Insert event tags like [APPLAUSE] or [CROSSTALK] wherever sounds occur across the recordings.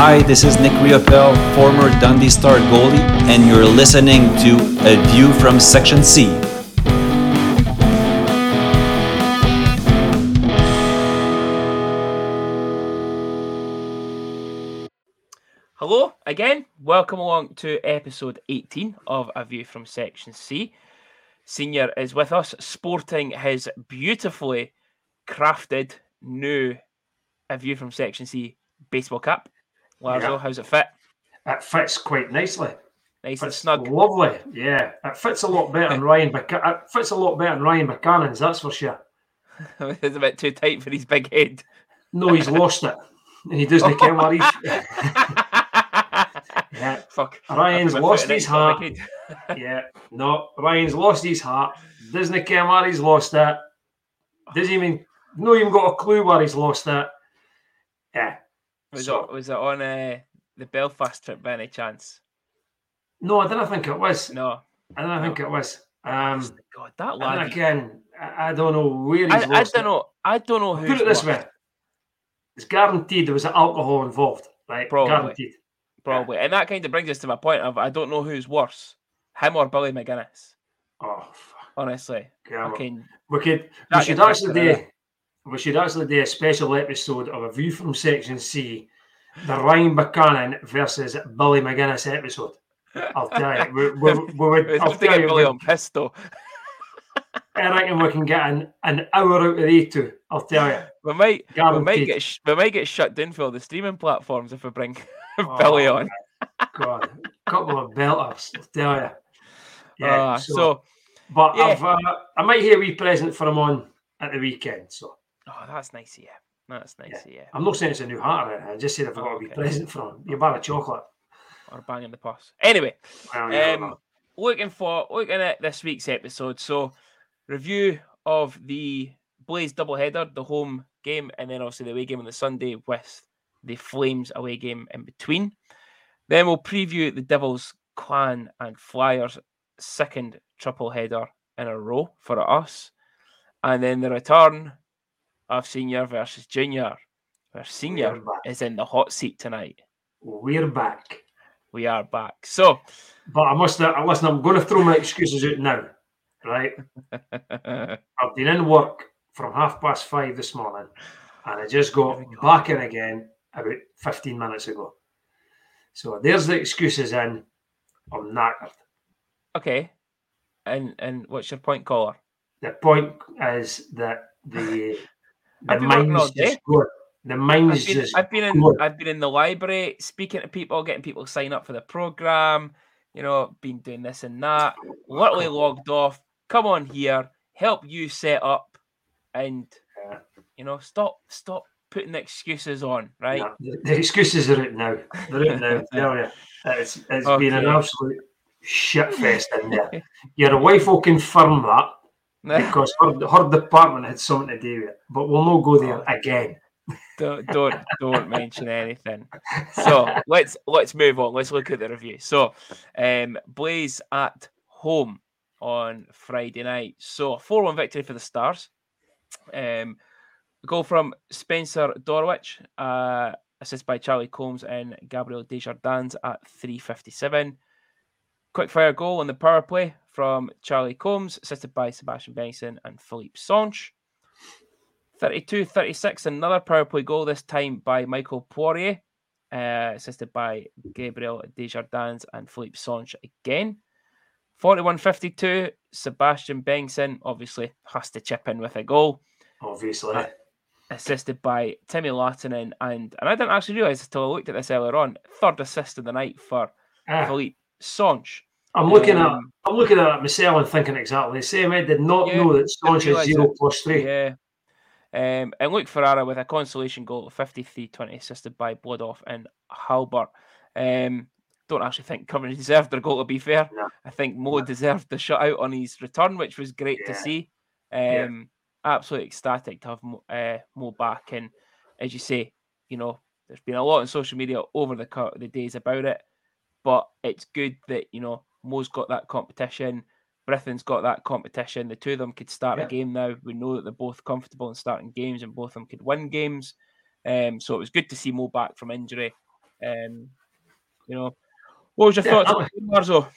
Hi, this is Nick Riopel, former Dundee Star goalie, and you're listening to A View from Section C. Hello again. Welcome along to episode 18 of A View from Section C. Senior is with us, sporting his beautifully crafted new A View from Section C baseball cap. Lazo, Yeah. how's it fit? It fits quite nicely. Nice and snug. Lovely. Yeah. It fits a lot better than [LAUGHS] Ryan Buch- It fits a lot better than Ryan Buchanan's, that's for sure. [LAUGHS] it's a bit too tight for his big head. No, he's lost it. And he doesn't care where he's. [LAUGHS] Yeah. Fuck. Ryan's I put my lost his it, it's got heart. Yeah. No, Ryan's lost his heart. Doesn't care where he's lost it. Doesn't even, no even got a clue where he's lost it. Yeah. Was, So- it, was it on uh, the Belfast trip by any chance? No, I didn't think it was. No. I didn't think it was. Um, God, that and lad. again, I, I don't know where he's I, I don't it. know. I don't know who. Put it this way: it's guaranteed there was alcohol involved, right? Probably. Guaranteed. Probably. And that kind of brings us to my point of I don't know who's worse, him or Billy McGuinness. Oh, fuck. Honestly, Yeah, fucking we could. We should actually do. We should actually do a special episode of a view from Section C, the Ryan Buchanan versus Billy McGuinness episode. I'll tell you, we, we, we would. I'll tell you, Billy we- on pistol. I reckon we can get an, an hour out of these two. I'll tell you, We might, we might get, sh- we might get shut down for all the streaming platforms if we bring [LAUGHS] Oh, Billy on. God, a couple of belters. I'll tell you. Yeah. so, But Yeah. I've, uh, I might hear a wee present for him on at the weekend. So oh, that's nice of you. That's nice of you. I'm not saying it's a new hat or anything. I just said I've got a wee Okay. present for him, you bar of chocolate. Or banging the pus. Anyway, um, looking for looking at this week's episode. So, review of the Blaze doubleheader, the home game, and then obviously the away game on the Sunday with the Flames away game in between. Then we'll preview the Devils, Clan, and Flyers second triple header in a row for us, and then the return of Senior versus Junior, where Senior is in the hot seat tonight. We're back. We are back. So. But I must listen, I'm going to throw my excuses out now. Right? [LAUGHS] I've been in work from half past five this morning and I just got go. back in again about 15 minutes ago. So there's the excuses in. I'm knackered. Okay. And and what's your point, caller? The point is that the [LAUGHS] the I've been working all mind's day. just going. The mind's I've been, just I've been in going. I've been in the library speaking to people, getting people to sign up for the program, you know, been doing this and that. Literally logged off. Come on here, help you set up and you know, stop stop putting excuses on, right? Yeah, the, the excuses are out now. They're out now. I tell you, it's it's been an absolute shit fest in there. [LAUGHS] Your wife will confirm that because her, her department had something to do with it. But we'll not go there again. don't don't don't [LAUGHS] mention anything. So let's let's move on. Let's look at the review. So um Blaze at home on Friday night. So a 4-1 victory for the Stars. Um goal from Spencer Dorowicz, uh assisted by Charlie Combs and Gabriel Desjardins at 357. Quick fire goal on the power play from Charlie Combs, assisted by Sebastian Bengtson and Philippe Sanche. 32 36, another power play goal, this time by Michael Poirier, uh, assisted by Gabriel Desjardins and Philippe Sanche again. 41 52, Sebastian Bengtson obviously has to chip in with a goal, Obviously, Uh, assisted by Timmy Latinen. And, and I didn't actually realise until I looked at this earlier on, third assist of the night for Ah, Philippe Sanche. I'm looking at Um, I'm looking at it myself and thinking exactly the same. I did not Yeah, know that Sanche is zero it. plus three. Yeah. Um, and Luke Ferrara with a consolation goal of 53 20, assisted by Bloodoff and Halbert. Um, don't actually think Coventry [LAUGHS] deserved their goal, to be fair. I think Mo deserved the shutout on his return, which was great to Yeah. see. Yeah. Um, Absolutely ecstatic to have Mo, uh, Mo back. And as you say, you know, there's been a lot on social media over the, the days about it, but it's good that, you know, Mo's got that competition. Brithon's got that competition. The two of them could start Yeah. a game now. We know that they're both comfortable in starting games and both of them could win games. Um, so it was good to see Mo back from injury. Um, you know, what was your Yeah, thoughts that on the game, Marzo?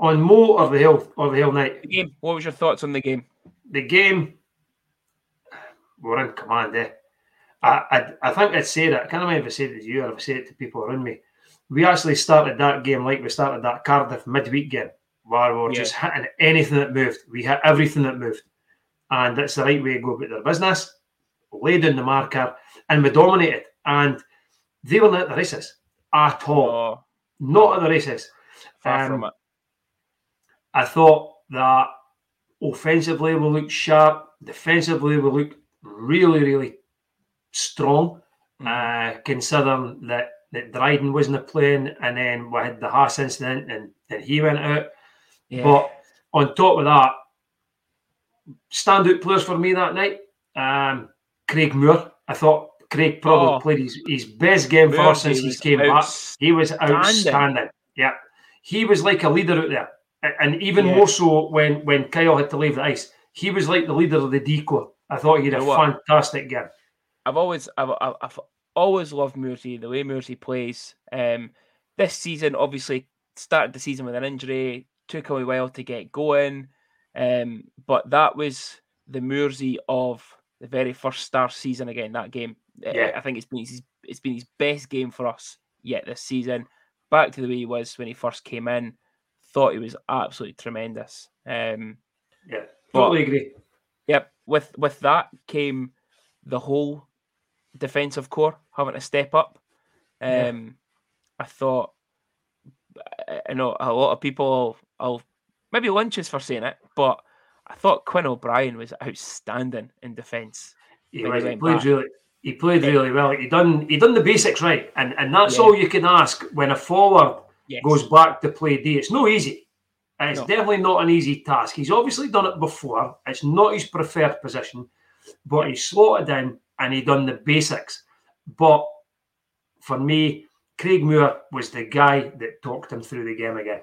On Mo or the Hill or the Hill night? The game. What was your thoughts on the game? The game, we're in command. Eh? I, I, I think I'd say that. I can't remember if I said it to you or if I said it to people around me. We actually started that game like we started that Cardiff midweek game, where we were Yeah. just hitting anything that moved. We hit everything that moved, and that's the right way to go about their business. Laid down the marker, and we dominated. And they were not at the races at all. Oh, Not at the races. far Um, from it. I thought that offensively we looked sharp, defensively we looked really, really strong. Mm. Uh, considering that that Dryden wasn't playing, and then we had the Haas incident, and then he went out. Yeah. But on top of that, standout players for me that night, um, Craig Moore. I thought Craig probably Oh. played his, his best game for us since he's came back. He was outstanding. Yeah, he was like a leader out there, and even Yeah. more so when when Kyle had to leave the ice. He was like the leader of the deco. I thought he had You a what? fantastic game. I've always I've, I've, I've always loved Mursey, the way Mursey plays. Um, this season, obviously, started the season with an injury, took him a while to get going. Um, but that was the Mursey of the very first star season again. That game, Yeah. I think it's been his, it's been his best game for us yet this season. Back to the way he was when he first came in. Thought he was absolutely tremendous. Um, Yeah, But- totally agree. Yep. With with that came the whole defensive core having to step up. Yeah. Um, I thought I- I know a lot of people I'll maybe lynch us for saying it, but I thought Quinn O'Brien was outstanding in defence. He, when he he played back. really. He played Yeah. really well. He done he done the basics right, and and that's Yeah. all you can ask when a forward Yes. goes back to play D. It's no easy. And It's No. definitely not an easy task. He's obviously done it before. It's not his preferred position, but he slotted in and he done the basics. But for me, Craig Moore was the guy that talked him through the game again,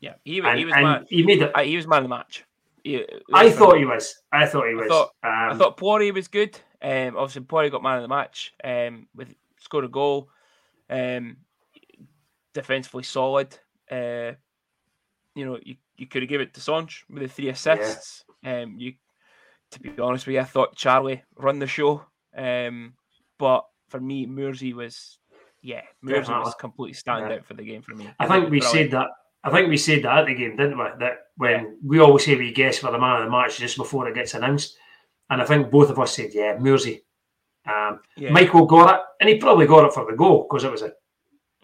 yeah, he, and, he was man. he made it. He was man of the match. He- I thought he was. I thought he was. thought- um, I thought Poirier was good. Um, obviously Poirier got man of the match. Um, with scored a goal. Um, defensively solid. Uh, you know, you, you could have given it to Sanche with the three assists. Um, you, to be honest with you, I thought Charlie run the show. Um, but for me, Mursey was, yeah, Mursey was completely stand Yeah. out for the game for me. I think we brilliant. said that. I think we said that at the game, didn't we? That when we always say we guess for the man of the match just before it gets announced, and I think both of us said, "Yeah, Mursey." Um, Yeah, Michael got it, and he probably got it for the goal because it was a,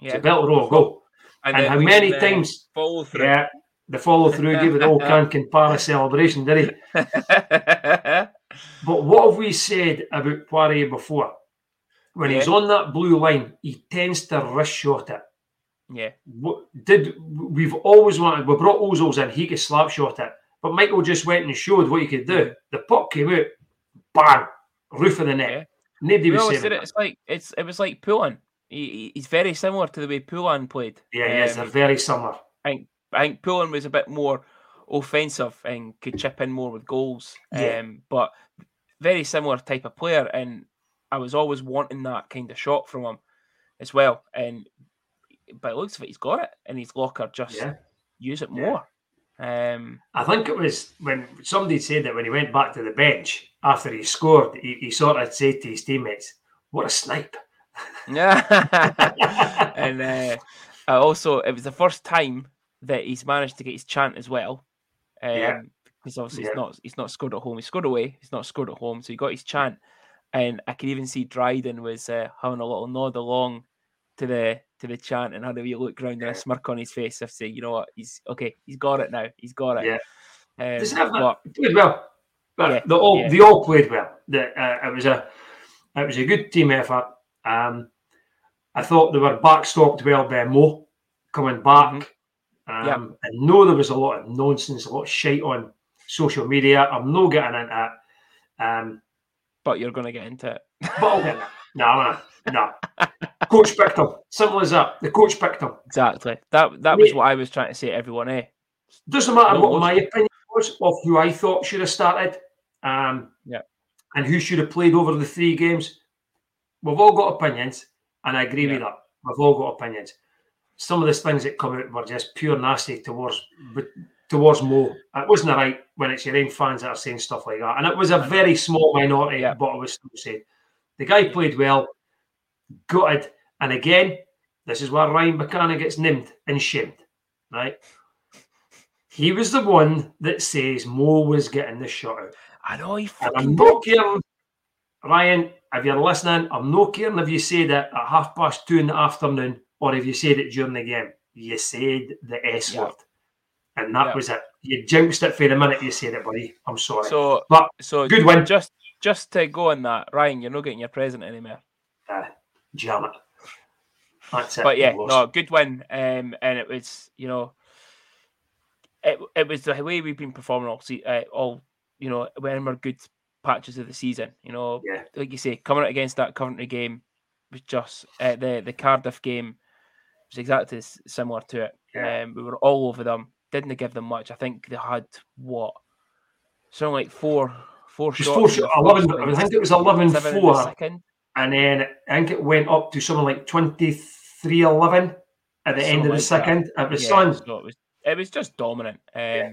yeah. a belt roll goal. And, then how many uh, times? follow through. Yeah, the follow through gave it old Cancan Paris celebration, did he? [LAUGHS] But what have we said about Poirier before? When he's on that blue line, he tends to wrist shot it. yeah, what did we've always wanted? We brought Ozols in, he could slap shot it, but Michael just went and showed what he could do. The puck came out, bang, roof of the net. Yeah. Nobody we was saying it. it. It's like it's it was like Poulin. He, he- he's very similar to the way Poulin played. Yeah, yes, they're Um, very similar. I think I think Poulin was a bit more offensive and could chip in more with goals. Yeah. Um, but very similar type of player, and I was always wanting that kind of shot from him as well. And by looks of it, he's got it in his locker. Just Yeah. use it Yeah. more. Um, I think it was when somebody said that when he went back to the bench after he scored, he, he sort of said to his teammates, "What a snipe!" yeah. [LAUGHS] and uh, also, it was the first time that he's managed to get his chant as well. Um, Yeah. Because obviously Yeah. he's not he's not scored at home. He scored away. He's not scored at home, so he got his chant. And I could even see Dryden was uh, having a little nod along to the to the chant and had a wee look round and a smirk on his face. I say, you know what, he's okay. He's got it now. He's got it. Yeah. Um, Doesn't have but. Played well. But Yeah, they all yeah. they all played well. The, uh, it was a it was a good team effort. Um, I thought they were backstopped well by Mo coming back. Um. Yeah. I know there was a lot of nonsense, a lot of shite on social media. I'm not getting into it. Um, but you're going to get into it. but I'll get it. No, no, no. [LAUGHS] Coach picked him. Simple as that. The coach picked him. Exactly. That that was what I was trying to say to everyone. Eh. Doesn't matter No, what my opinion was of who I thought should have started. Um, Yeah. And who should have played over the three games. We've all got opinions. and I agree with that. We've all got opinions. Some of the things that come out were just pure nasty towards towards Mo. It wasn't right when it's your own fans that are saying stuff like that, and it was a very small minority, Yeah. but I was still saying the guy played well, gutted, and again, this is where Ryan Buchanan gets named and shamed, right? He was the one that says Mo was getting the shot out. I know he I'm not caring, Ryan, if you're listening, I'm not caring if you say that at half past two in the afternoon or if you said it during the game. You said the S Yeah. word. And that Yeah. was it. You jinxed it for the minute you said it, buddy. I'm sorry. So, but so good win. Just, just to go on that, Ryan, you're not getting your present anymore. uh, jam it. That's it. But yeah, no, good win. Um, and it was, you know, it it was the way we've been performing all, se- uh, all you know, when we're good patches of the season. You know, Yeah. like you say, coming out against that Coventry game was just uh, the the Cardiff game was exactly similar to it. Yeah. Um, we were all over them. Didn't give them much. I think they had what something like four four shots. four shot- 11 I think it was 11 seven 4. And then I think it went up to something like 23 11 at the end of the like that. second. It was Yeah, so it was it was just dominant. Um, Yeah.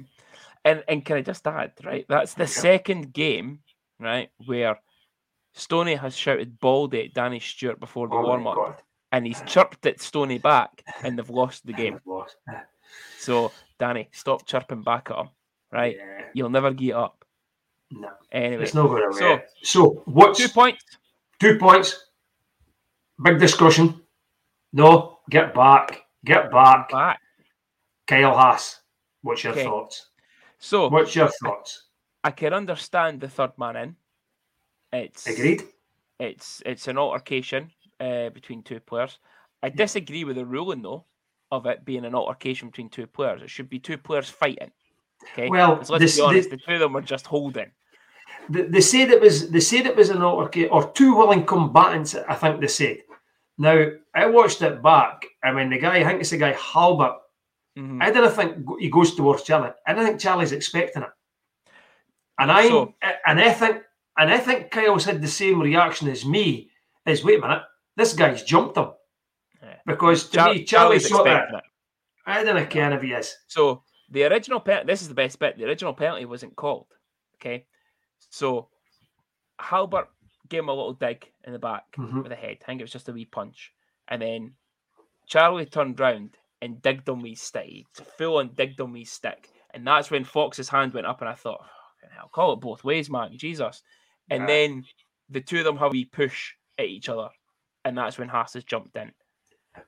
and and can I just add, right? That's the second game, right, where Stoney has shouted baldy at Danny Stewart before the Oh warm up. And he's chirped at Stony back, and they've lost the [LAUGHS] game. So Danny, stop chirping back at him, right? Yeah. You'll never get up. No, Anyway, it's not going to so- work. So, what's two points. two points? Big discussion. No, get back. Get back. Back. Kyle Haas. What's your Okay. thoughts? So What's your thoughts? I can understand the third man in. It's Agreed? it's it's an altercation uh, between two players. I disagree with the ruling though of it being an altercation between two players. It should be two players fighting. Okay. Well, 'Cause let's this- be honest, this- the two of them were just holding. They, they said it was they said it was an altercation or two willing combatants. I think they said. Now I watched it back. I mean, the guy. I think it's the guy Halbert. Mhm. I didn't think he goes towards Charlie. I don't think Charlie's expecting it. And I So- and I think and I think Kyle's had the same reaction as me. Is wait a minute, this guy's jumped him Yeah. because to Char- me Charlie's Charlie's sort of. expecting it. I don't care if he is. So the original penalty. This is the best bit. The original penalty wasn't called. Okay. So Halbert gave him a little dig in the back Mhm. with a head. I think it was just a wee punch, and then Charlie turned round and digged on me stick, full on digged on me stick, and that's when Fox's hand went up, and I thought, "Fucking hell, call it both ways, man, Jesus. And Yeah. then the two of them have a wee push at each other, and that's when Haas has jumped in.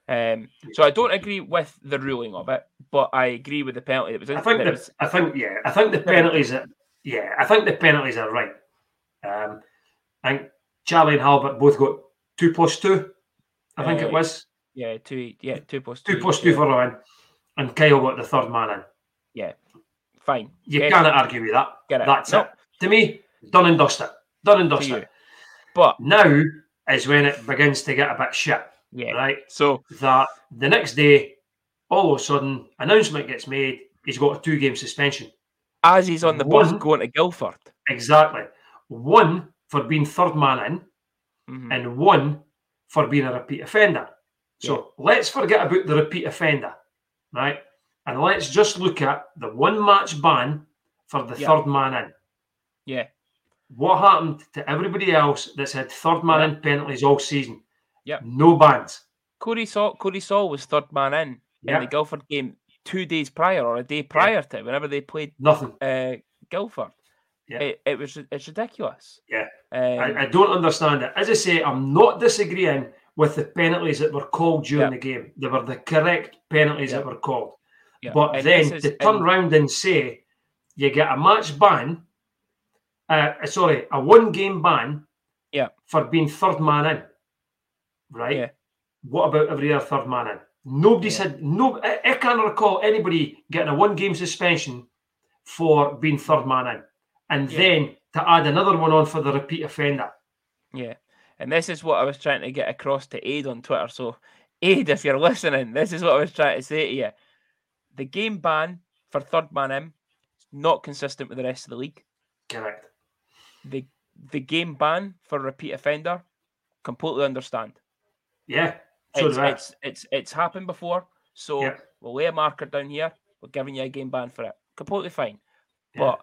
Um, so I don't agree with the ruling of it, but I agree with the penalty. That was I think the, was- I think yeah, I think the [LAUGHS] penalties are yeah, I think the penalties are right. Um, I think Charlie and Halbert both got two plus two. I think Uh, it was yeah, two, yeah, two plus two two, plus two yeah, for Ryan, and Kyle got the third man in. Yeah. Fine. You okay, can't argue with that. get it. That's No, it. To me, done and dusted. Done and dusted. But Now is when it begins to get a bit shit, yeah, right? so That the next day, all of a sudden, announcement gets made. He's got a two-game suspension. as he's on the bus going to Guildford, Exactly. One for being third man in, Mhm. and one for being a repeat offender. So let's forget about the repeat offender, right? And let's just look at the one match ban for the Yeah. third man in. yeah, What happened to everybody else that's had third man in penalties all season? Yeah. No bans. Cody Saul, Cody Saul was third man in in the Guildford game two days prior or a day prior to whenever they played Nothing. uh, Guildford. Yeah. It, it was it's ridiculous. Yeah. Um, I, I don't understand it. As I say, I'm not disagreeing with the penalties that were called during Yeah. the game. They were the correct penalties Yeah. that were called. yeah. But and then this to turn and- round and say you get a match ban, uh, sorry, a one game ban Yeah. for being third man in, right? Yeah. What about every other third man in? Nobody Yeah. said, no, I, I can't recall anybody getting a one game suspension for being third man in. And Yeah. then to add another one on for the repeat offender. Yeah. And this is what I was trying to get across to Aid on Twitter. So, Aid, if you're listening, this is what I was trying to say to you. The game ban for third man in is not consistent with the rest of the league. Correct. The the game ban for repeat offender, completely understand. Yeah. So it's, it's it's it's happened before. So Yeah. we'll lay a marker down here. We're giving you a game ban for it. Completely fine. Yeah. But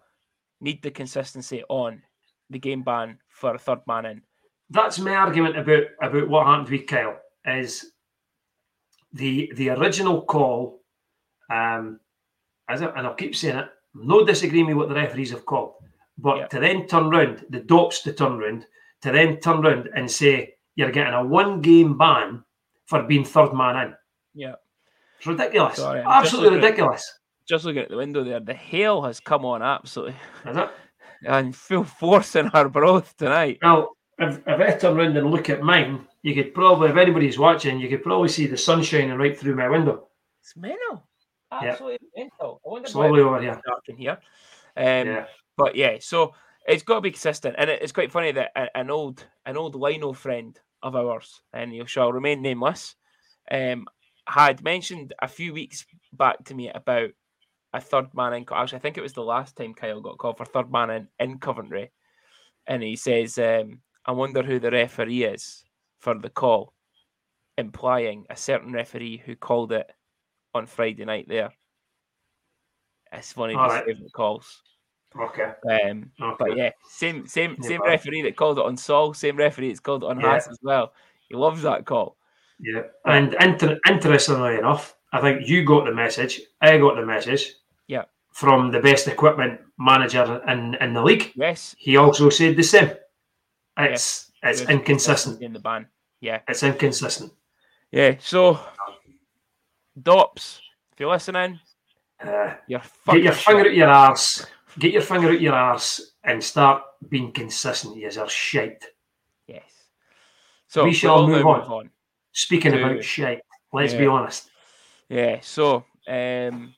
need the consistency on the game ban for a third man in. that's my argument about about what happened with Kyle is the the original call, um, as I, and I'll keep saying it, no disagreement with what the referees have called, but Yeah. to then turn round, the dops to turn round, to then turn round and say you're getting a one game ban for being third man in. Yeah. It's ridiculous. Sorry, I'm just Absolutely at- ridiculous. Just looking at the window there, the hail has come on absolutely Is it? [LAUGHS] and full force in our broth tonight. Well, if, if I turn round and look at mine, you could probably, if anybody's watching, you could probably see the sun shining right through my window. It's mental. Yeah. Absolutely mental. I wonder lovely over here. dark in here. Um, yeah. But yeah, so it's got to be consistent, and it's quite funny that an old an old Lino friend of ours, and he shall remain nameless, um, had mentioned a few weeks back to me about a third man in. Actually, I think it was the last time Kyle got called for third man in in Coventry, and he says, um, "I wonder who the referee is for the call," implying a certain referee who called it on Friday night. There, it's one of his right. favourite calls. Okay. Um, Okay. but yeah, same same Yeah, same referee that called it on Saul, same referee that's called it on Yeah. Haas as well. He loves that call. Yeah. And inter- interestingly enough, I think you got the message. I got the message. Yeah. From the best equipment manager in, in the league. Yes, He also said the same. It's it's there's inconsistent. in the ban. Yeah, It's inconsistent. yeah. So, Dops, if you're listening, Uh, you're get your finger at your arse. Get your finger out your arse and start being consistent. You are shite. Yes. So We shall will now move on. Speaking To- about shite, let's be honest. Yeah, so um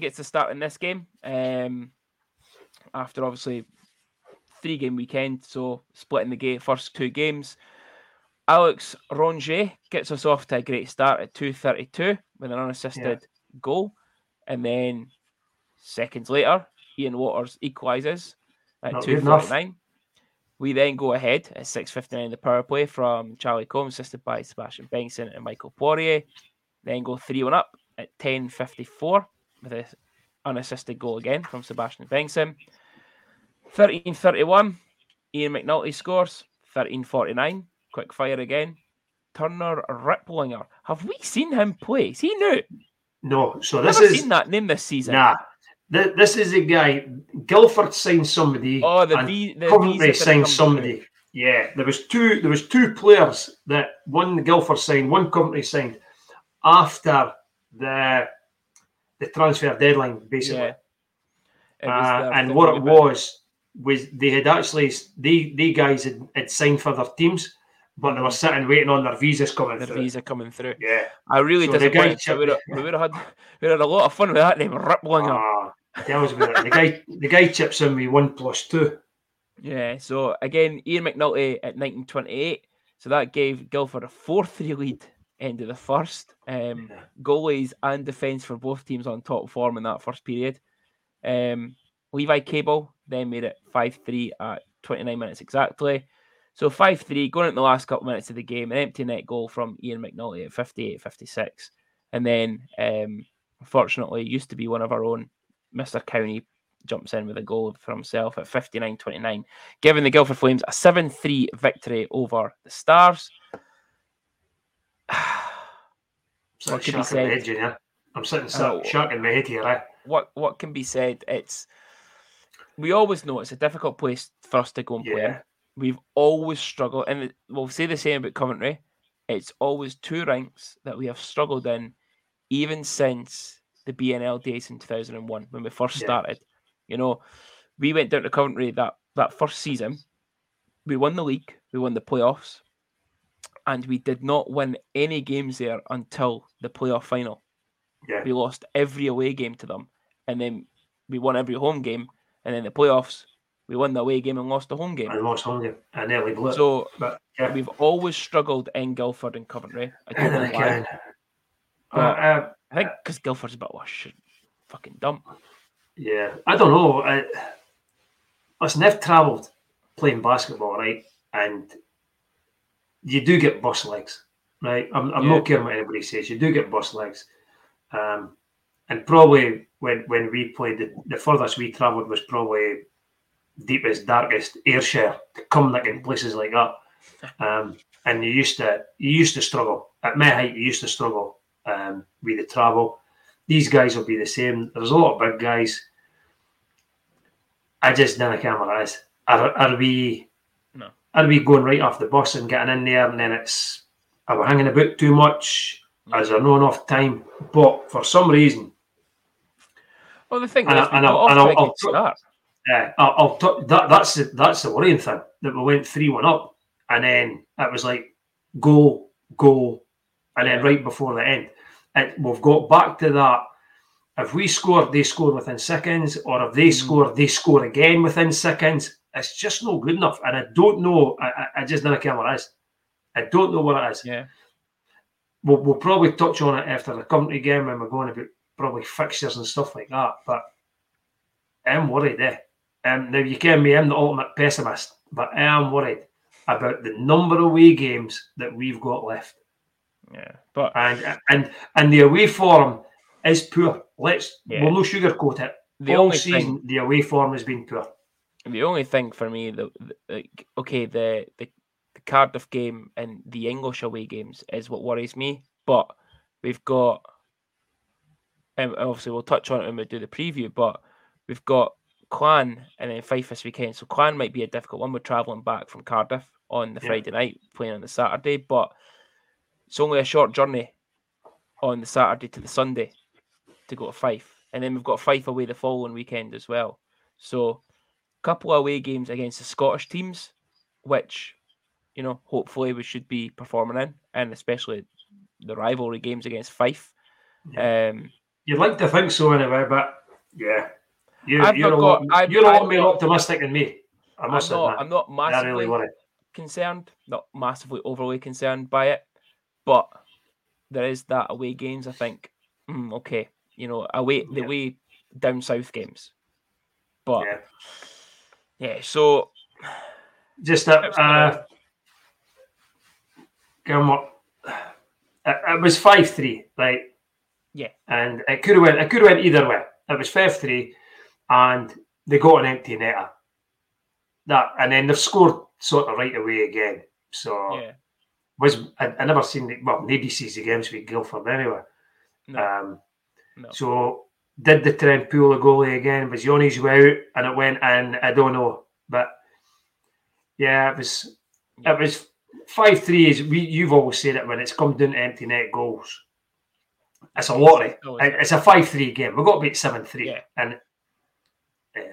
gets a start in this game. Um after obviously three game weekend, so splitting the game first two games. Alex Rongier gets us off to a great start at 232 with an unassisted goal. And then seconds later, Ian Waters equalises at Not 249. We then go ahead at 6.59 the power play from Charlie Combs, assisted by Sebastian Bengtson and Michael Poirier. Then go 3 1 up at 10.54 with an unassisted goal again from Sebastian Bengtson. 13.31, Ian McNulty scores. 13.49, quick fire again. Turner Ripplinger. Have we seen him play? Is he new? No, so I've this is seen that name this season. nah. Th- This is a guy. Guildford signed somebody. Oh, the and V. The Coventry signed come through. somebody. Yeah, there was two. There was two players that one Guildford signed, one Coventry signed after the the transfer deadline, basically. Yeah. Uh, and what it was was they had actually they they guys had, had signed for their teams, but they were sitting waiting on their visas coming the through. visa coming through. Yeah, I really So disappointed. We would have we would have had we would had a lot of fun with that name, Ripplinger. ah, tells me that the guy the guy chips in me one plus two. Yeah, so again, Ian McNulty at 1928. So that gave Guildford a 4 3 lead end of the first. Um, Yeah. goalies and defence for both teams on top form in that first period. Um, Levi Cable then made it 5 3 at 29 minutes exactly. So 5 3, going into the last couple minutes of the game, an empty net goal from Ian McNulty at 58 56. And then, um, unfortunately, used to be one of our own, Mr. County jumps in with a goal for himself at 59 29, giving the Guildford Flames a 7 3 victory over the Stars. [SIGHS] What could be said? head. I'm sitting Oh. in my head here. Eh? what what can be said? It's we always know it's a difficult place for us to go and play. We've always struggled, and we'll say the same about Coventry. It's always two ranks that we have struggled in, even since the BNL days in 2001 when we first Yeah. started. You know, we went down to Coventry that that first season. We won the league, we won the playoffs, and we did not win any games there until the playoff final. yeah. We lost every away game to them, and then we won every home game, and then the playoffs we won the away game and lost the home game. I lost home game. I nearly blew it. So but yeah, we've always struggled in Guildford and Coventry. I don't know [LAUGHS] why. Uh, uh, I think because Guildford's a bit of a shit fucking dump. yeah, I don't know. I, listen, I've travelled playing basketball, right? And you do get bus legs, right? I'm, I'm Yeah. not caring what anybody says. You do get bus legs, um, and probably when when we played, the, the furthest we travelled was probably deepest, darkest Ayrshire to come like in places like that. Um, and you used to you used to struggle at my height. You used to struggle um, with the travel. These guys will be the same. There's a lot of big guys. I just don't care what it is. Are, are we? No. Are we going right off the bus and getting in there, and then it's are we hanging about too much? Is there not enough time? But for some reason, Well, the thing And is, I- and I- and I'll- I'll-. Uh, I'll, I'll t- that, that's the, that's the worrying thing that we went three one up, and then it was like go go, and then right before the end, it, we've got back to that. If we score, they score within seconds, or if they score, they score again within seconds. It's just not good enough, and I don't know. I, I- just don't care what it is. I don't know what it is. Yeah. We'll, we'll probably touch on it after the country game when we're going about probably fixtures and stuff like that. But I'm worried, eh? Um, now you can me, I'm the ultimate pessimist, but I am worried about the number of away games that we've got left, Yeah. But and and and the away form is poor. Let's Yeah. we'll no sugarcoat it. the All only season, thing, the away form has been poor. the only thing for me, the, the like, okay, the, the the Cardiff game and the English away games is what worries me. But we've got, and obviously we'll touch on it when we do the preview. But we've got Clan and then Fife this weekend. So Clan might be a difficult one. We're travelling back from Cardiff on the Yeah. Friday night, playing on the Saturday. But it's only a short journey on the Saturday to the Sunday to go to Fife, and then we've got Fife away the following weekend as well. So, a couple of away games against the Scottish teams, which you know hopefully we should be performing in, and especially the rivalry games against Fife. Um, You'd like to think so anyway, but yeah, you, I've you're not a got- lot, I've- you're a lot I've more optimistic than me. I I'm not, admit. I'm not I massively really concerned, not massively overly concerned by it, but there is that away games. I think, mm, okay, you know, away the Yeah. way down south games, but Yeah. yeah, so Just that, uh, come on. It, it was five three, right? Yeah. and it could have went. It could have went either way. It was five three, and they got an empty netter. That and then they've scored sort of right away again. So yeah, was I, I never seen the, well nobody sees the games with Guildford anyway. no, Um, no. so did the Trent pull the goalie again? Was he on his way out and it went in? I don't know, but yeah, it was it was five three. Is we you've always said it when it's come down to empty net goals. It's a lottery. It's always- It- It's a five three game. We've got to beat seven three, Yeah. and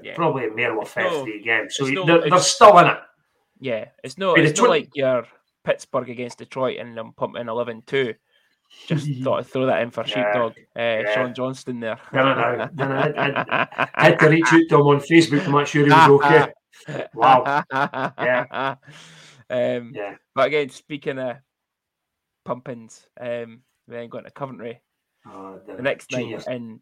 Yeah. probably a more of a It's five no- game. So it's no- they're, they're still in it. Yeah, it's no, With the it's not like your Pittsburgh against Detroit and them pumping 11-2. Just [LAUGHS] thought I'd throw that in for Yeah, sheepdog. Uh, yeah. Sean Johnston there. No, no, no, [LAUGHS] no, no, I- I had to reach out to him on Facebook to make sure he was okay. [LAUGHS] Wow. Yeah. Um, Yeah. But again, speaking of pumpings, um, we then going to Coventry Oh, the next night, and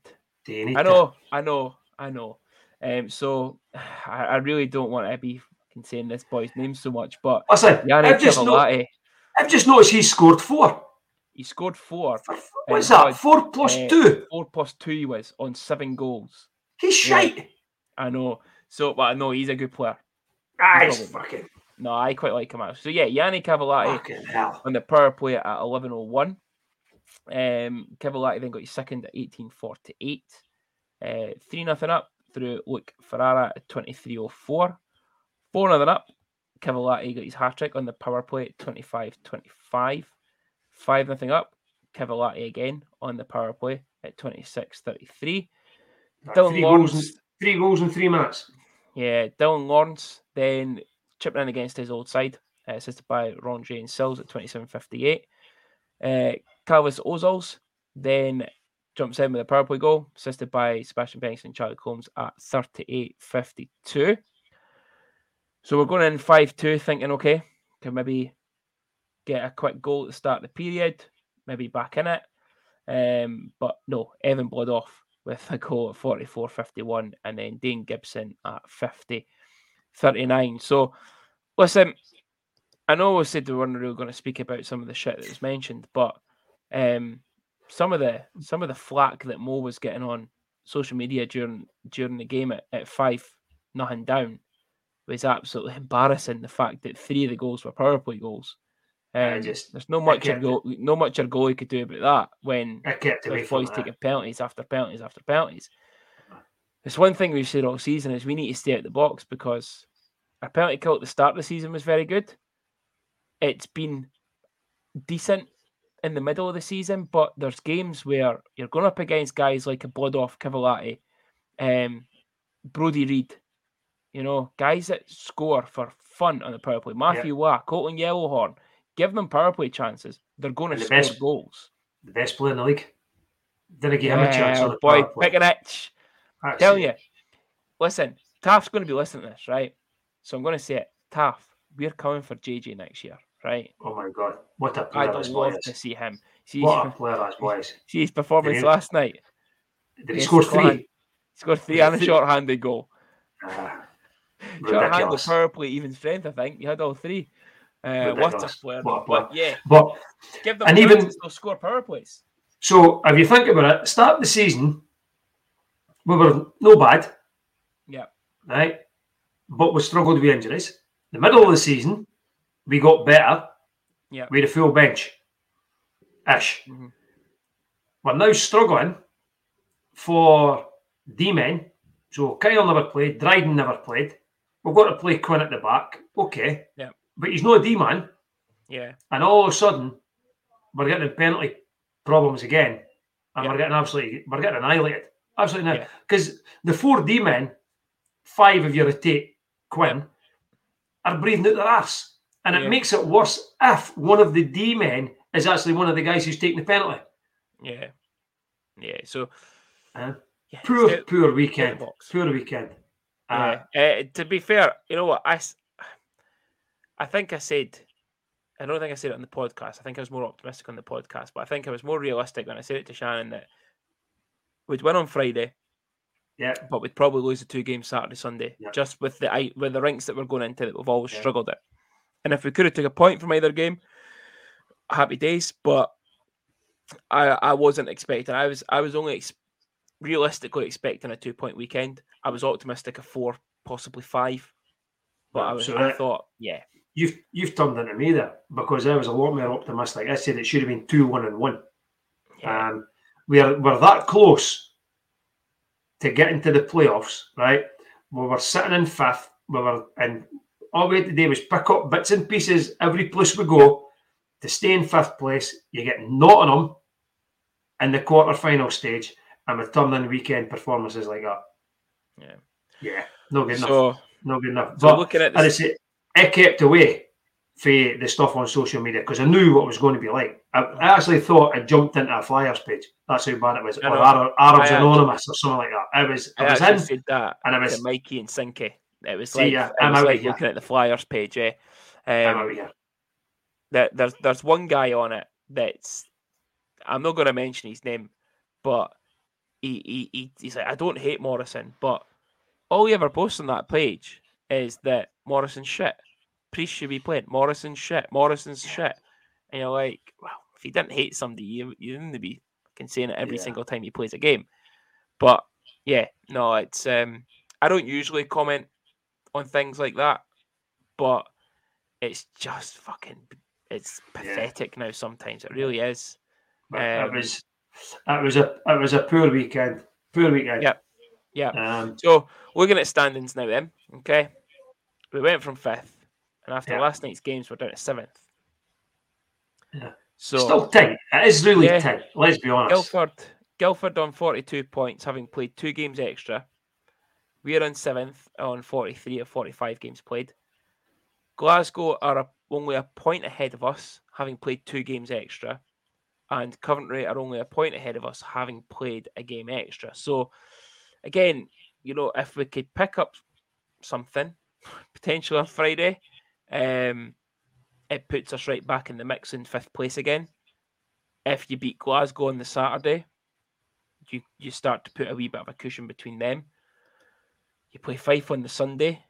you I know, I know, I know. Um, so [SIGHS] I, I really don't want to be saying this boy's name so much, but Listen, I've just, no, I've just noticed he scored four. he scored four. What's Um, that? God, Four plus uh, two. Four plus two he was on seven goals. He's yeah. shite. I know. So, but I know he's a good player. Ah, he's he's fucking, No, I quite like him. actually. So yeah, Yanni hell. on the power play at 11.01. Um, Cavalati then got his second at 18.48. Uh, 3 nothing up through Luke Ferrara at 23.04. 4 nothing up. Cavalati got his hat trick on the power play at 25.25. 5 nothing up. Cavalati again on the power play at 26.33. Dylan Three goals, in, Lawrence, three goals in three minutes. yeah, Dylan Lawrence then chipping in against his old side, uh, assisted by Ron J and Sills at 27.58. Uh, Calvis Ozals then jumps in with a power play goal, assisted by Sebastian Banks and Charlie Combs at 38.52. So we're going in 5 2, thinking, okay, can maybe get a quick goal to start the period, maybe back in it. Um, but no, Evan Bloodoff with a goal at 44 51, and then Dane Gibson at 50 39. So, listen, I know we said we weren't really going to speak about some of the shit that was mentioned, but um, some of the some of the flack that Mo was getting on social media during during the game at, at five nothing down was absolutely embarrassing. The fact that three of the goals were power play goals. Um, just- there's no much your goal, no much your goalie could do about that when the boys taking penalties after penalties after penalties. It's one thing we've said all season is we need to stay out the box because our penalty kill at the start of the season was very good. It's been decent in the middle of the season, but there's games where you're going up against guys like a Bloodoff Cavallati, um, Brody Reed, you know, guys that score for fun on the power play. Matthew Waugh, Colton Yellowhorn, give them power play chances. They're going to the score best- goals. The best player in the league. Didn't give him a chance Yeah, on the boy, power play. pick an itch. Telling you, listen, Taft's going to be listening to this, right? So I'm going to say it. Taft, we're coming for JJ next year, right? Oh my god, what a player I'd love to see him. See, What a [LAUGHS] player this boy is. see his performance he- last night. Did he score three? He scored three and a [LAUGHS] short-handed goal. Ah, Short-handed ridiculous. power play, even strength. I think you had all three. Uh, what a player! What a But yeah, But give them And even- they'll score power plays. so if you think about it, start of the season, we were no bad, Yeah, right? But we struggled with injuries. The middle of the season, we got better. Yeah. We had a full bench. Ish. Mhm. We're now struggling for D men. So Kyle never played, Dryden never played. We've got to play Quinn at the back. Okay. Yeah. But he's not a D man. yeah, And all of a sudden, we're getting penalty problems again. And Yeah. we're getting absolutely we're getting annihilated. Absolutely Yeah. not. Because the four D men, five if you rotate Quinn, are breathing out their arse. And it makes it worse if one of the D men is actually one of the guys who's taking the penalty. yeah, yeah. So Uh, yeah, poor, poor weekend. Poor weekend. Uh, Yeah. Uh, to be fair, you know what? I, I think I said, I don't think I said it on the podcast. I think I was more optimistic on the podcast, but I think I was more realistic when I said it to Shannon that we'd win on Friday, yeah. but we'd probably lose the two games Saturday, Sunday, Yeah. just with the i- with the rinks that we're going into that we've always Yeah. struggled at. And if we could have took a point from either game, happy days. But I I wasn't expecting. I was I was only ex- realistically expecting a two point weekend. I was optimistic of four, possibly five. But I was So I that- thought, yeah, You've you've turned into me there because I was a lot more optimistic. I said it should have been two one and one. yeah, Um, we're we're that close to getting to the playoffs, right? We were sitting in fifth. We were, and all we had to do was pick up bits and pieces every place we go to stay in fifth place. You get Nottingham in the quarter final stage, and we Turnin weekend performances like that. yeah. Yeah, not good enough. So, not good enough. so But looking at as I this, say, I kept away for the stuff on social media because I knew what it was going to be like. I, I actually thought I jumped into a Flyers page. That's how bad it was. Or Arabs I actually- Anonymous or something like that. I was, I I was in that and I was, Mikey and Sinky. It was See like, ya, it was like looking at the Flyers page. Eh? Um, there, there's there's one guy on it that's I'm not going to mention his name, but he, he, he he's like I don't hate Morrison, but all he ever posts on that page is that Morrison's shit. Priest should be playing. Morrison's shit. Morrison's shit. And you're like, well, if you didn't hate somebody, you you didn't be fucking saying it every Yeah. single time he plays a game. But yeah, no, it's um I don't usually comment on things like that, but it's just fucking it's Yeah. pathetic now sometimes. It really is. Um, it was, it was a, it was a poor weekend. Poor weekend. Yep. Yeah. Um, So looking at standings now then, okay. We went from fifth, and after Yeah. last night's games we're down to seventh. Yeah. So still tight. It is really Yeah. tight. Let's be honest. Guildford Guildford on 42 points, having played two games extra. We're on seventh on 43 of 45 games played. Glasgow are a, only a point ahead of us, having played two games extra. And Coventry are only a point ahead of us, having played a game extra. So, again, you know, if we could pick up something [LAUGHS] potentially on Friday, um, it puts us right back in the mix in fifth place again. If you beat Glasgow on the Saturday, you, you start to put a wee bit of a cushion between them. You play Fife on the Sunday.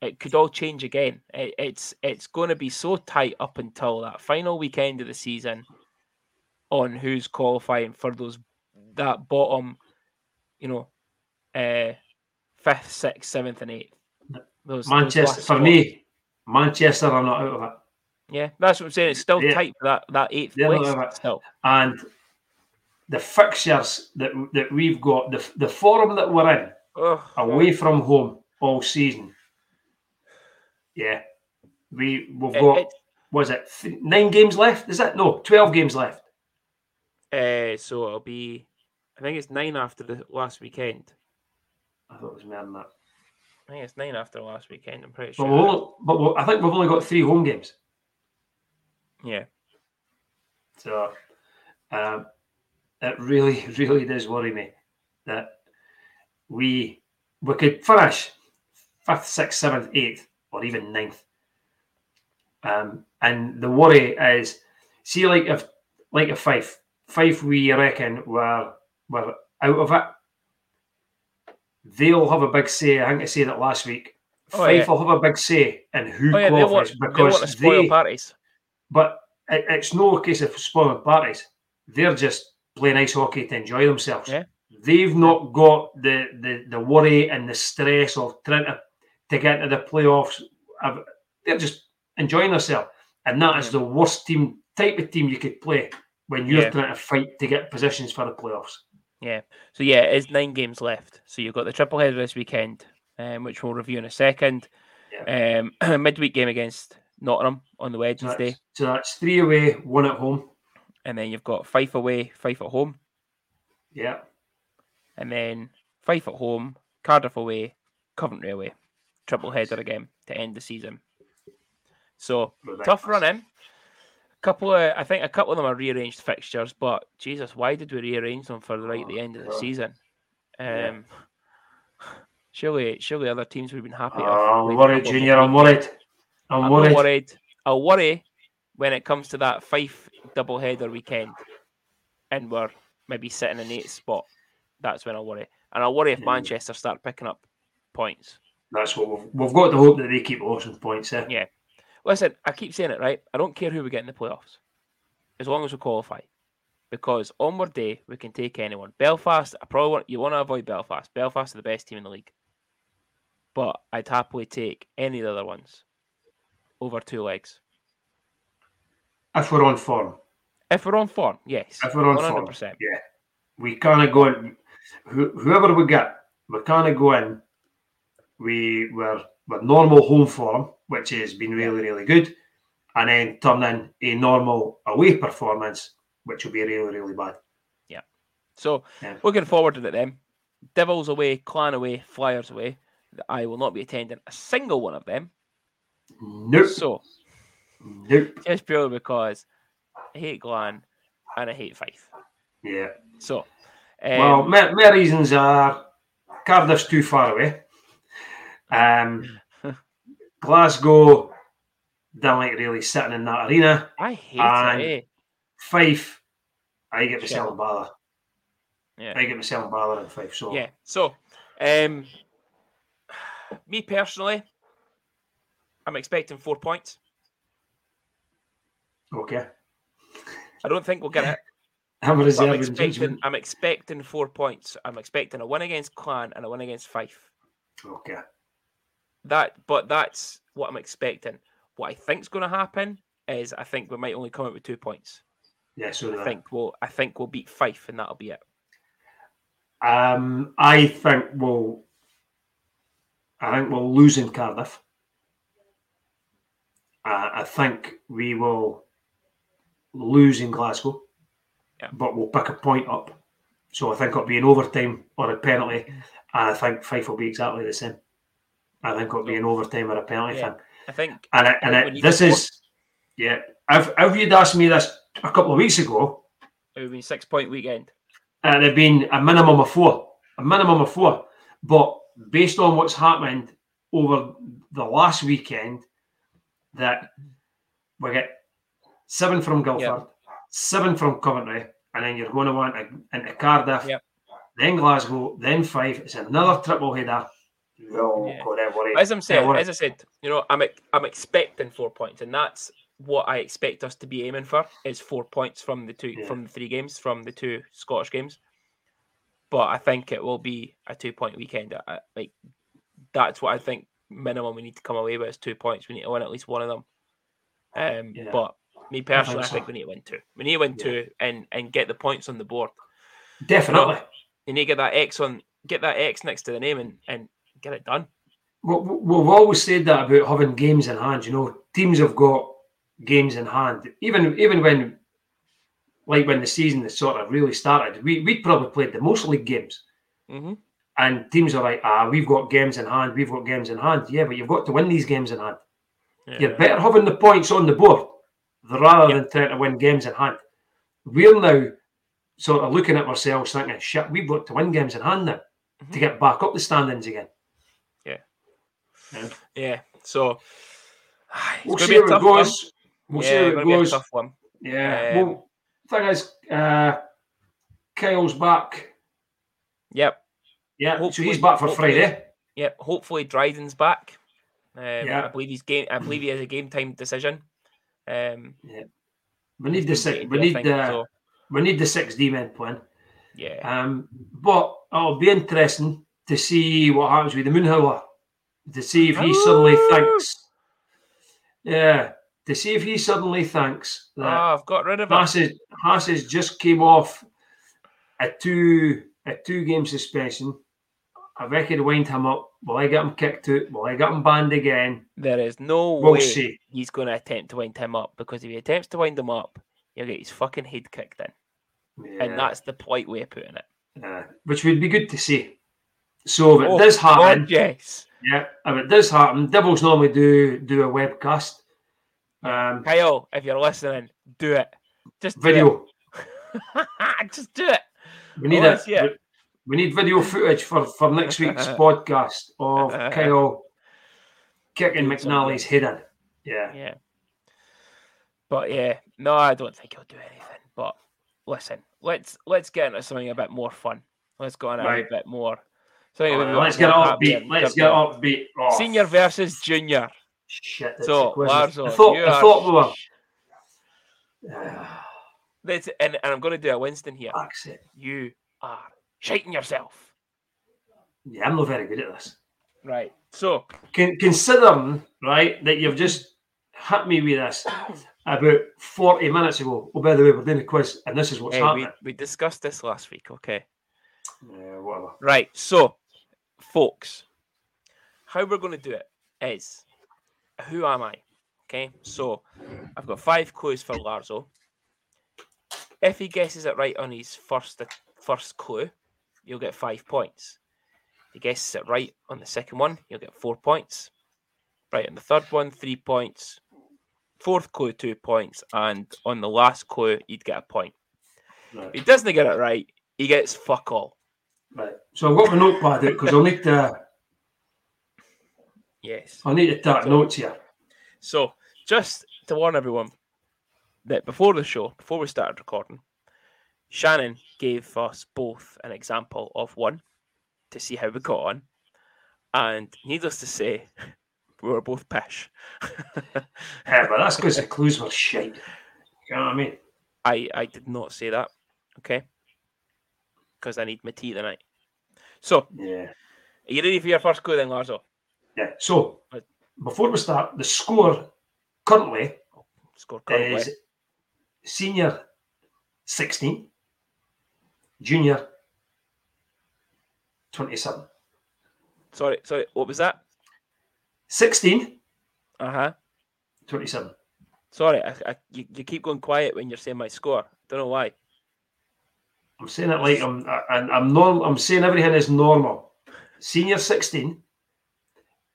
it could all change again. It, it's it's going to be so tight up until that final weekend of the season on who's qualifying for those that bottom, you know, uh, fifth, sixth, seventh, and eighth. Those, Manchester those for me, Manchester are not out of it. Yeah, that's what I'm saying. It's still yeah. tight for that that eighth place still. And the fixtures that that we've got, the the form that we're in, oh, away from home all season. Yeah, we we've got. It, was it nine games left? Is that no twelve games left? Uh, so it'll be, I think it's nine after the last weekend. I thought it was more than that. I think it's nine after the last weekend. I'm pretty sure. But, we'll, but we'll, I think we've only got three home games. Yeah. So, um, it really, [LAUGHS] really does worry me that we we could finish fifth, sixth, seventh, eighth, or even ninth. Um, and the worry is, see, like if like a Fife, Fife, we reckon we're we're out of it. They'll have a big say. I think I said that last week. Oh, Fife yeah. will have a big say in who oh, yeah, qualifies they want, because they, they parties. But it, it's no case of spoiling parties. They're just playing ice hockey to enjoy themselves. Yeah. They've not got the, the the worry and the stress of trying to, to get into the playoffs. They're just enjoying themselves. And that is the worst team type of team you could play when you're yeah. trying to fight to get positions for the playoffs. Yeah. So yeah, it is nine games left. So you've got the triple header this weekend, um, which we'll review in a second. Yeah. Um, [CLEARS THROAT] midweek game against Nottingham on the Wednesday. So, so that's, three away, one at home. And then you've got five away, five at home. Yeah. And then Fife at home, Cardiff away, Coventry away. Triple header again to end the season. So tough run in couple of, I think a couple of them are rearranged fixtures, but Jesus, why did we rearrange them for right at the end of the season? Um, yeah. surely, surely other teams would have been happy. Oh, I'm worried, Junior. I'm worried. I'm, I'm worried. worried. I'll worry when it comes to that Fife double header weekend, and we're maybe sitting in eighth spot. That's when I'll worry, and I'll worry if yeah. Manchester start picking up points. That's what we've, we've got to hope that they keep losing points. Eh? Yeah, Listen, I keep saying it, right? I don't care who we get in the playoffs, as long as we qualify. Because onward day, we can take anyone. Belfast, I probably want you want to avoid Belfast. Belfast are the best team in the league. But I'd happily take any of the other ones over two legs. If we're on form. If we're on form, yes. If we're on 100%. form. Yeah. We kind of go whoever we get, we kind of go in, we were with normal home form, which has been really, really good, and then turn in a normal away performance, which will be really, really bad. Yeah. So yeah. looking forward to it then. Devils away, Clan away, Flyers away. I will not be attending a single one of them. Nope. So, nope. Just purely because I hate Clan and I hate Fife. Yeah. So, um, well, my, my reasons are Cardiff's too far away. Um, [LAUGHS] Glasgow don't like really sitting in that arena. I hate and it. Eh? Fife, I get myself a bother. Yeah. I get myself a bother in Fife. So yeah. So, um, me personally, I'm expecting four points. Okay. I don't think we'll get it. I'm, I'm expecting, I'm expecting four points. I'm expecting a win against Clan and a win against Fife. Okay that, but that's what I'm expecting. What I think's going to happen is I think we might only come out with two points. Yeah, so I think we'll I think we'll beat Fife and that'll be it. Um, I think we'll I think we'll lose in Cardiff. Uh, I think we will lose in Glasgow, yeah. But we'll pick a point up. So I think it'll be an overtime or a penalty, and I think Fife will be exactly the same. I think it'll be an overtime or a penalty yeah, thing. I think, and it, and it, this is, yeah. If, if you'd asked me this a couple of weeks ago, it would be six point weekend. And it'd been a minimum of four, a minimum of four. But based on what's happened over the last weekend, that we get seven from Guildford, yep. seven from Coventry, and then you're going to want into Cardiff, yep. then Glasgow, then five. It's another triple header Oh, Yeah. God, don't. As I'm saying, worry. as I said, you know, I'm I'm expecting four points, and that's what I expect us to be aiming for is four points from the two Yeah. from the three games from the two Scottish games. But I think it will be a two point weekend. I, like that's what I think minimum we need to come away with is two points. We need to win at least one of them. Um, Yeah. but me personally, I think, so. we need to win two. We need to win Yeah. two and and get the points on the board. Definitely. You need to get that X on, get that X next to the name, and and get it done. Well, we- We've always said that about having games in hand. You know, teams have got games in hand. Even even when, like when the season has sort of really started, we we probably played the most league games, hmm and teams are like, ah, we've got games in hand. We've got games in hand. Yeah, but you've got to win these games in hand. You're better having the points on the board rather Yeah. than trying to win games in hand. We're now sort of looking at ourselves thinking, shit, we've got to win games in hand now Mhm. to get back up the standings again. Yeah. Yeah. So it's We'll see how it tough one. goes. We'll see yeah, how it gonna be a goes. tough one. Yeah. Um, well, thing is, uh, Kyle's back. Yep. Yeah. so Hopefully- he's back for Friday. Yep. Hopefully Dryden's back. Um, Yeah. I believe he's game. I believe he has a game time decision. Um, yeah. We need the six. We need the. so, We need the six D men playing. yeah. Um, but it'll be interesting to see what happens with the Moonhauer. To see if he suddenly Oh! thinks. Yeah. To see if he suddenly thinks that Ah, I've got rid of it. Haas has, has just came off a two a two game suspension. I reckon wind him up. Will I get him kicked out? Will I get him banned again? There is no We'll way see. he's going to attempt to wind him up because if he attempts to wind him up, he'll get his fucking head kicked in, Yeah, and that's the polite way of putting it. uh, which would be good to see. So if it Oh, does happen, God, yes. yeah, if it does happen, Devils normally do do a webcast, um, Kyle, if you're listening, do it. Just do video. it. [LAUGHS] Just do it. We need Oh, it. We- need video footage for, for next week's [LAUGHS] podcast of [LAUGHS] Kyle kicking. McNally's head in. Yeah. Yeah. But yeah, no, I don't think he'll do anything. But listen, let's let's get into something a bit more fun. Let's go on a bit more. Something Alright, bit let's get upbeat. Let's get upbeat. Oh, Senior versus junior. Shit. that's So. Larzo, I thought, you I are thought we were. Let's, [SIGHS] and, and I'm going to do a Winston here. sake. You are shiting yourself. Yeah, I'm not very good at this. Right. So, Con- considering, right, that you've just hit me with this about 40 minutes ago. Oh, by the way, we're doing a quiz, and this is what's hey, we, happening. we discussed this last week. Okay. Yeah, whatever. Right. So, folks, how we're going to do it is who am I? Okay. So, I've got five clues for Larzo. If he guesses it right on his first first clue, you'll get five points. If he guesses it right on the second one, you'll get four points. Right on the third one, three points. Fourth clue, two points, and on the last clue, you'd get a point. If he doesn't get it right, he gets fuck all. right. So I've got my notepad because I'll need to. Yes. I'll need to take notes here. So, just to warn everyone that before the show, before we started recording, Shannon gave us both an example of one to see how we got on. And needless to say, [LAUGHS] we were both pish. [LAUGHS] Yeah, but that's because the clues were shite. You know what I mean? I, I did not say that, okay? Because I need my tea tonight. So, Yeah. are you ready for your first clue then, Larzo? Yeah. So uh, before we start, the score currently Score currently. is senior 16, junior 27. Sorry, sorry, what was that? 16, Uh huh. 27. Sorry, I, I, you, you keep going quiet when you're saying my score. Don't know why. I'm saying it like I'm and I'm norm I'm saying everything is normal. Senior 16,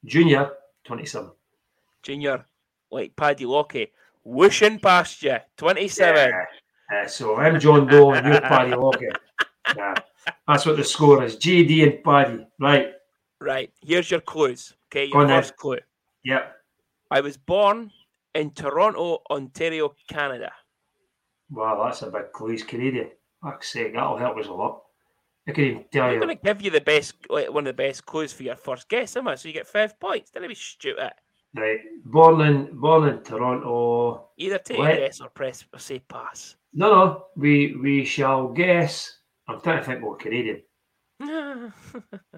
junior 27. Junior, like Paddy Lockie, whooshing past you. 27. Yeah. Uh, so I'm John Doe and you're Paddy Lockett. [LAUGHS] Yeah. That's what the score is. JD and Paddy. Right. Right, here's your clues. Okay, Go your on first clue. Yep. I was born in Toronto, Ontario, Canada. Wow, that's a big clue. He's Canadian. Fuck's sake, that'll help us a lot. I can even tell I'm you. going to give you the best, like, one of the best clues for your first guess, am I? So you get five points. Don't be stupid. Right, born in born in Toronto. Either take What? a guess or press or say pass. No, no, we we shall guess. I'm trying to think more Canadian. [LAUGHS]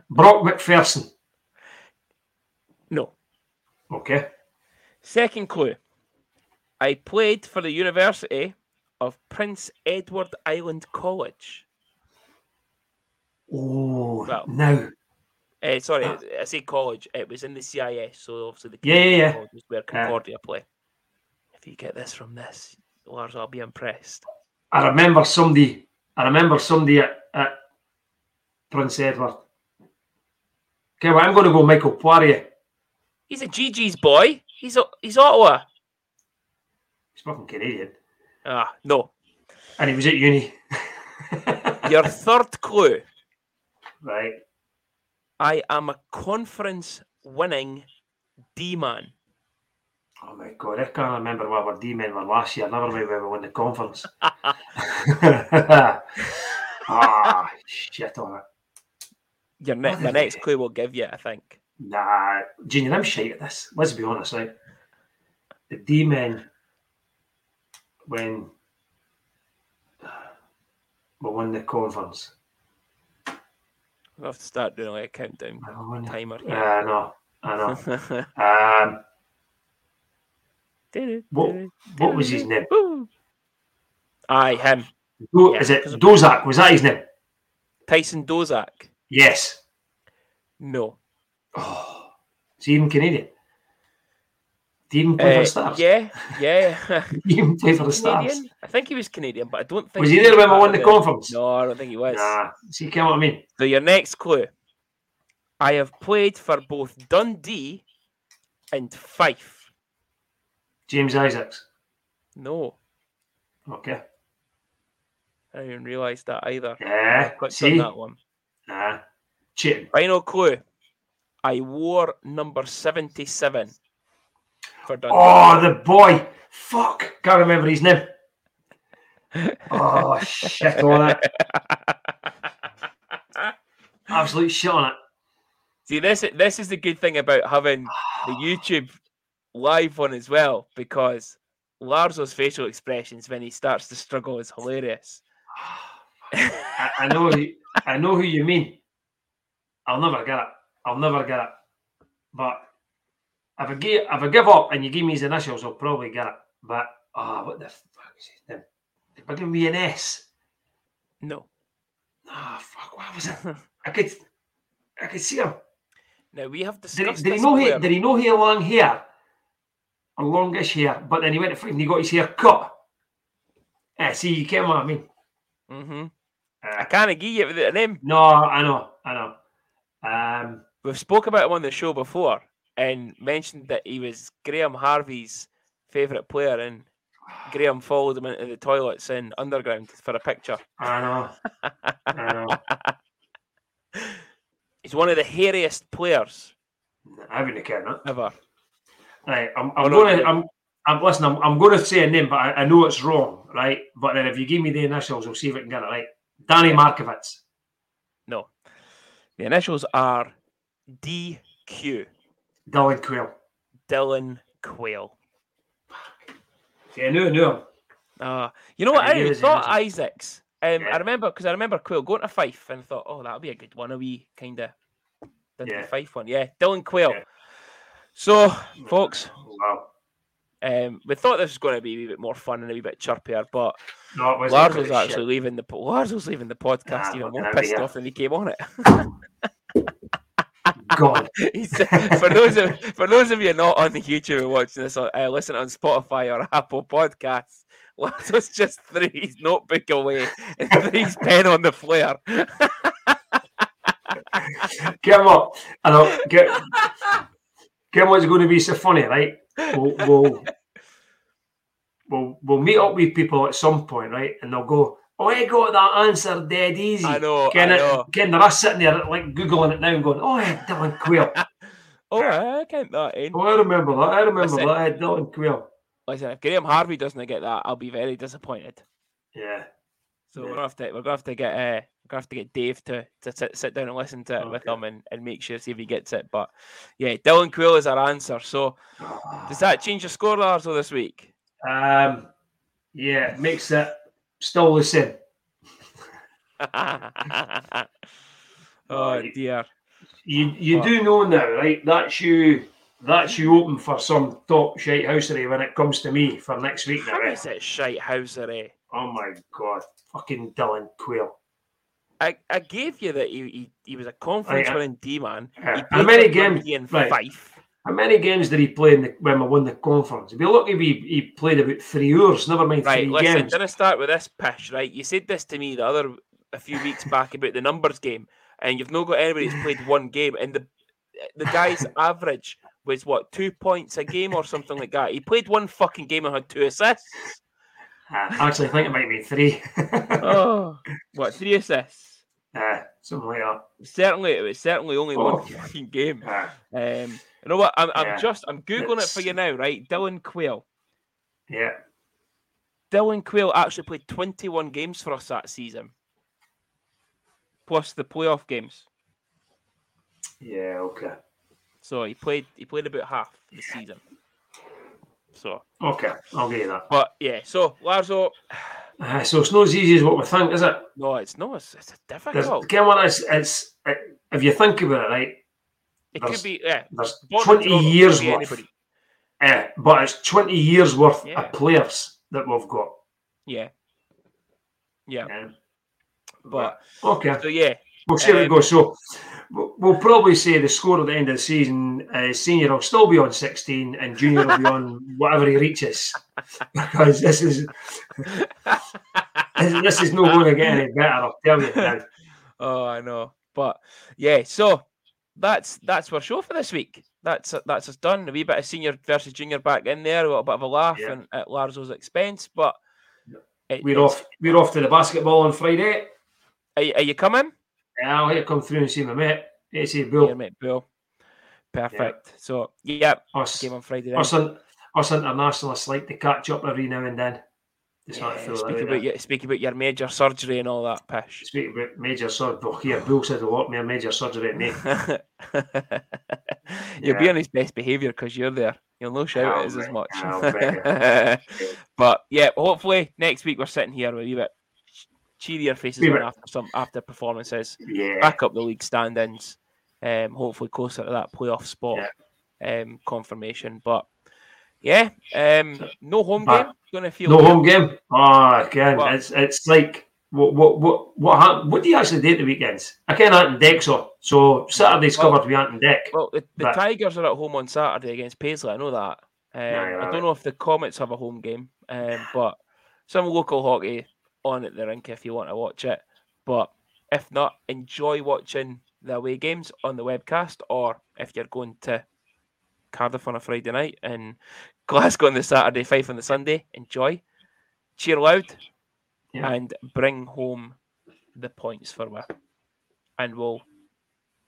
Brock McPherson. no. Okay. Second clue. I played for the University of Prince Edward Island College. Oh, Well, now. Uh, sorry, Ah. I say college. It was in the CIS, so obviously the Yeah, yeah, yeah. college is where Concordia play. If you get this from this, Lars, I'll be impressed. I remember somebody. I remember somebody at, at Prince Edward. Okay, well, I'm going to go Michael Poirier. He's a Gee-Gees boy. He's a, he's Ottawa. He's fucking Canadian, Ah, no. and he was at uni. [LAUGHS] Your third clue. right. I am a conference winning D man. Oh my god, I can't remember what our D men were last year. Never mind when we won the conference. [LAUGHS] [LAUGHS] ah, shit on it. Your ne- the next clue will give you, I think. Nah, Junior, I'm shite at this. Let's be honest, right? The D men, when [SIGHS] we won the conference, We'll have to start doing like a countdown I won the- timer. Yeah, I know, I know. [LAUGHS] Um, what, what was his name? Aye, him. Do, Yeah, is it Dozak? Was that his name? Tyson Dozak. Yes. No. Oh, is he even Canadian? Did he even play for Uh, the Stars? yeah, yeah. [LAUGHS] He even play for the Stars? I think he was Canadian, but I don't think Was he there when we won the conference? No, I don't think he was. Nah. See, you get what I mean? So your next clue. I have played for both Dundee and Fife. James Isaacs. No, Okay. I didn't even realise that either. Yeah. Got See? that one. Nah. Cheating. Final clue. I wore number 77 for Dundee. Oh, the boy. Fuck. Can't remember his name. Oh, shit on it. [LAUGHS] Absolute shit on it. See, this this is the good thing about having the [SIGHS] YouTube live one as well, because Larzo's facial expressions when he starts to struggle is hilarious. [SIGHS] I, I know who, I know who you mean. I'll never get it. I'll never get it. But if I give if I give up and you give me his initials, I'll probably get it. But ah, what the fuck is his name? I give me an S, No. ah, fuck, what was it? [LAUGHS] I could, I could see him. Now we have Did he, discussed did he this know he did he know he had long hair, a longish hair? But then he went to he got his hair cut. Eh, see, you get what I mean? hmm Uh, I can't give you the name. no, I know, I know. Um, We've spoke about him on the show before and mentioned that he was Graham Harvey's favourite player and Graham followed him into the toilets in underground for a picture. I know, I know. [LAUGHS] He's one of the hairiest players I wouldn't care, no. ever. Right, I'm, I'm gonna, I'm, I'm listen. I'm, I'm going to say a name, but I, I know it's wrong, right? But then if you give me the initials, I'll see if I can get it right. Danny Markovitz. No. The initials are DQ. Dylan Quayle. Dylan Quayle. Yeah, I knew, I knew him. Uh, you know what? I I knew really his thought. Isaacs. Um, Yeah. I remember because I remember Quayle going to Fife and thought, oh, that'll be a good one. A wee kind of Yeah. Fife one. Yeah, Dylan Quayle. Yeah. So, folks, Wow. um, we thought this was going to be a wee bit more fun and a wee bit chirpier, but No, was Lars was actually leaving the Lars was leaving the podcast Ah, even more pissed off than he came on it. [LAUGHS] God. [LAUGHS] For those of for those of you not on the YouTube watching this, uh, listen on Spotify or Apple Podcasts. [LAUGHS] Lars was just his [LAUGHS] notebook away and threw his pen on the flare. Get him up. I know. Get, get what's going to be so funny, right? We'll, we'll, we'll, we'll meet up with people at some point, right? And they'll go, I got that answer dead easy. I know, I know. Ken, they're us sitting there like Googling it now and going, Oh, yeah, Dylan Quayle. [LAUGHS] Oh, I can't that in. Oh, I remember that. I remember Listen. that. I had Dylan Quayle. Listen, if Graham Harvey doesn't get that, I'll be very disappointed. Yeah. So we're gonna have to we're gonna have to get uh, we're gonna have to get Dave to to sit, sit down and listen to it with him and, and make sure see if he gets it. But yeah, Dylan Quayle is our answer. So does that change your score, Larzo, this week? Um, yeah, makes it still the same. oh Right. dear. You you What? do know now, right? That's you. That's you open for some top shite housery when it comes to me for next week now. How eh? is it shite housery? Oh my god, fucking Dylan Quayle. I, I gave you that he, he, he was a conference Right, uh, winning D man. He how played many for games- right. Fife. How many games did he play in the, when we won the conference? It'd be lucky if he, he played about three hours. Never mind Right, three listen, games. didn't start with this pish, right? You said this to me the other a few weeks back about the numbers game, and you've not got anybody that's played one game, and the the guy's [LAUGHS] average was what two points a game or something like that. He played one fucking game and had two assists. Uh, actually, I think it might be three. Oh, [LAUGHS] what three assists? Uh, something like that. Certainly, it was certainly only Oh. one fucking game. Uh, Um, you know what? I'm, I'm Yeah, just I'm googling it for you now, right? Dylan Quayle. yeah. Dylan Quayle actually played 21 games for us that season, plus the playoff games. Yeah, okay. So he played he played about half the season. So, Okay, I'll give you that. but yeah. So Larzo, Uh, so it's not as easy as what we think, is it? no, it's not. it's, it's difficult. again, what it's, it's it, if you think about it, right? It could be yeah. There's 20 years worth, uh, but it's 20 years worth Yeah. of players that we've got. Yeah, yeah. Yeah. But okay, so yeah, we'll see how it um. So we'll probably say the score at the end of the season: uh, senior will still be on 16, and junior will be on [LAUGHS] whatever he reaches. Because this is this, this is not going to get any better. I'll tell you now. [LAUGHS] oh I know. But yeah, so that's that's our show for this week. That's that's us done. A wee bit of senior versus junior back in there, a little bit of a laugh Yeah. and at Larzo's expense. But it- We're off. We're off to the basketball on Friday. Are, are you coming? I'll here come through and see my mate. See Yeah, Bill. mate, Bill. Perfect. So yeah, Us, game on Friday. Then. us, in- us internationalists like to catch up every now and then. Just Yeah, speak about your speak about your major surgery and all that pish. Speak about major surgery. Oh, here, Bill said a lot more major surgery at me. You'll be on his best behaviour because you're there. You'll no shout at us as much. [LAUGHS] But yeah, hopefully next week we're sitting here with a wee bit cheerier faces on after some after performances. Yeah. Back up the league standings. Um, hopefully closer to that playoff spot um, confirmation. But yeah, um, no home But game. Going to feel No home game. Oh, again, What? it's it's like what what what what What do you actually do at the weekends? I can't Ant and Dec so so Saturday's Well- covered with Ant and Dec. Well, the, the But- Tigers are at home on Saturday against Paisley. I know that. Um, Aye, I don't know if the Comets have a home game, um, but some local hockey on at the rink if you want to watch it. But if not, enjoy watching the away games on the webcast, or if you're going to Cardiff on a Friday night and [LAUGHS] Glasgow on the Saturday, Fife on the Sunday, enjoy, cheer loud, Yeah. and bring home the points for me. And we'll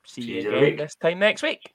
see See you you again this time next week.